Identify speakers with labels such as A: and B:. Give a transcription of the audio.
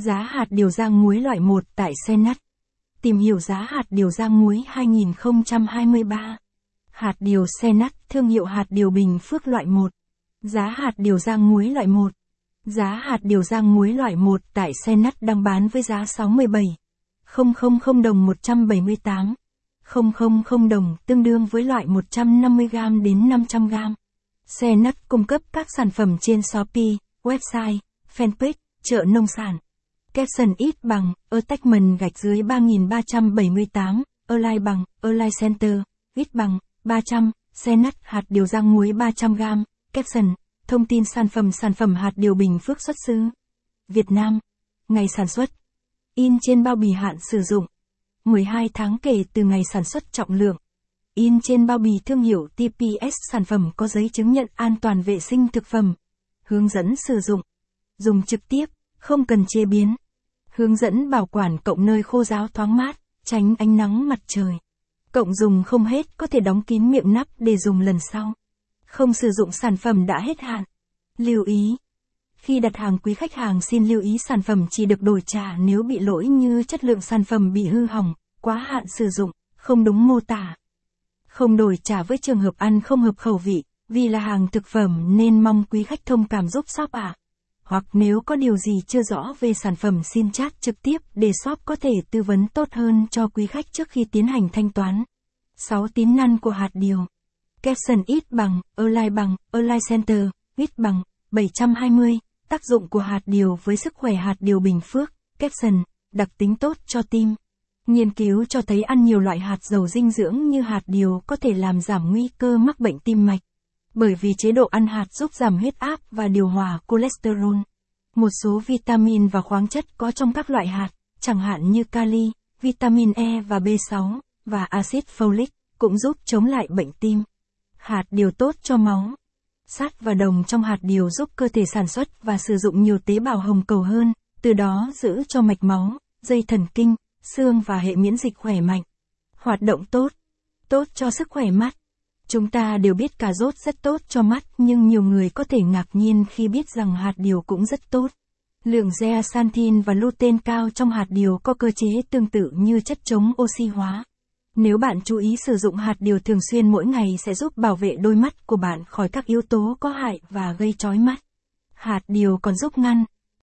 A: Giá hạt điều rang muối loại 1 tại Senat. Tìm hiểu giá hạt điều rang muối 2023. Hạt điều Senat, thương hiệu hạt điều Bình Phước loại 1. Giá hạt điều rang muối loại 1. Giá hạt điều rang muối loại 1 tại Senat đang bán với giá 67 000 đồng 178 000 đồng tương đương với loại 150g đến 500g. Senat cung cấp các sản phẩm trên Shopee, website, fanpage, chợ nông sản. Caption ít bằng, attachment gạch dưới 3378, align bằng, align center, ít bằng, 300, Senat hạt điều rang muối 300g, caption, thông tin sản phẩm sản phẩm hạt điều bình phước xuất xứ. Việt Nam. Ngày sản xuất. In trên bao bì hạn sử dụng. 12 tháng kể từ ngày sản xuất trọng lượng. In trên bao bì thương hiệu TPS sản phẩm có giấy chứng nhận an toàn vệ sinh thực phẩm. Hướng dẫn sử dụng. Dùng trực tiếp, không cần chế biến. Hướng dẫn bảo quản cộng nơi khô ráo thoáng mát, tránh ánh nắng mặt trời. Cộng dùng không hết có thể đóng kín miệng nắp để dùng lần sau. Không sử dụng sản phẩm đã hết hạn. Lưu ý. Khi đặt hàng quý khách hàng xin lưu ý sản phẩm chỉ được đổi trả nếu bị lỗi như chất lượng sản phẩm bị hư hỏng, quá hạn sử dụng, không đúng mô tả. Không đổi trả với trường hợp ăn không hợp khẩu vị, vì là hàng thực phẩm nên mong quý khách thông cảm giúp shop ạ. À. Hoặc nếu có điều gì chưa rõ về sản phẩm xin chat trực tiếp để shop có thể tư vấn tốt hơn cho quý khách trước khi tiến hành thanh toán. 6 tín năng của hạt điều. Capson ít bằng, Align bằng, Align Center, ít bằng, 720. Tác dụng của hạt điều với sức khỏe hạt điều bình phước, Capson, đặc tính tốt cho tim. Nghiên cứu cho thấy ăn nhiều loại hạt giàu dinh dưỡng như hạt điều có thể làm giảm nguy cơ mắc bệnh tim mạch. Bởi vì chế độ ăn hạt giúp giảm huyết áp và điều hòa cholesterol. Một số vitamin và khoáng chất có trong các loại hạt, chẳng hạn như kali, vitamin E và B6, và axit folic, cũng giúp chống lại bệnh tim. Hạt điều tốt cho máu. Sắt và đồng trong hạt điều giúp cơ thể sản xuất và sử dụng nhiều tế bào hồng cầu hơn, từ đó giữ cho mạch máu, dây thần kinh, xương và hệ miễn dịch khỏe mạnh. Hoạt động tốt. Tốt cho sức khỏe mắt. Chúng ta đều biết cà rốt rất tốt cho mắt nhưng nhiều người có thể ngạc nhiên khi biết rằng hạt điều cũng rất tốt. Lượng zeaxanthin và lutein cao trong hạt điều có cơ chế tương tự như chất chống oxy hóa. Nếu bạn chú ý sử dụng hạt điều thường xuyên mỗi ngày sẽ giúp bảo vệ đôi mắt của bạn khỏi các yếu tố có hại và gây chói mắt. Hạt điều còn giúp ngăn,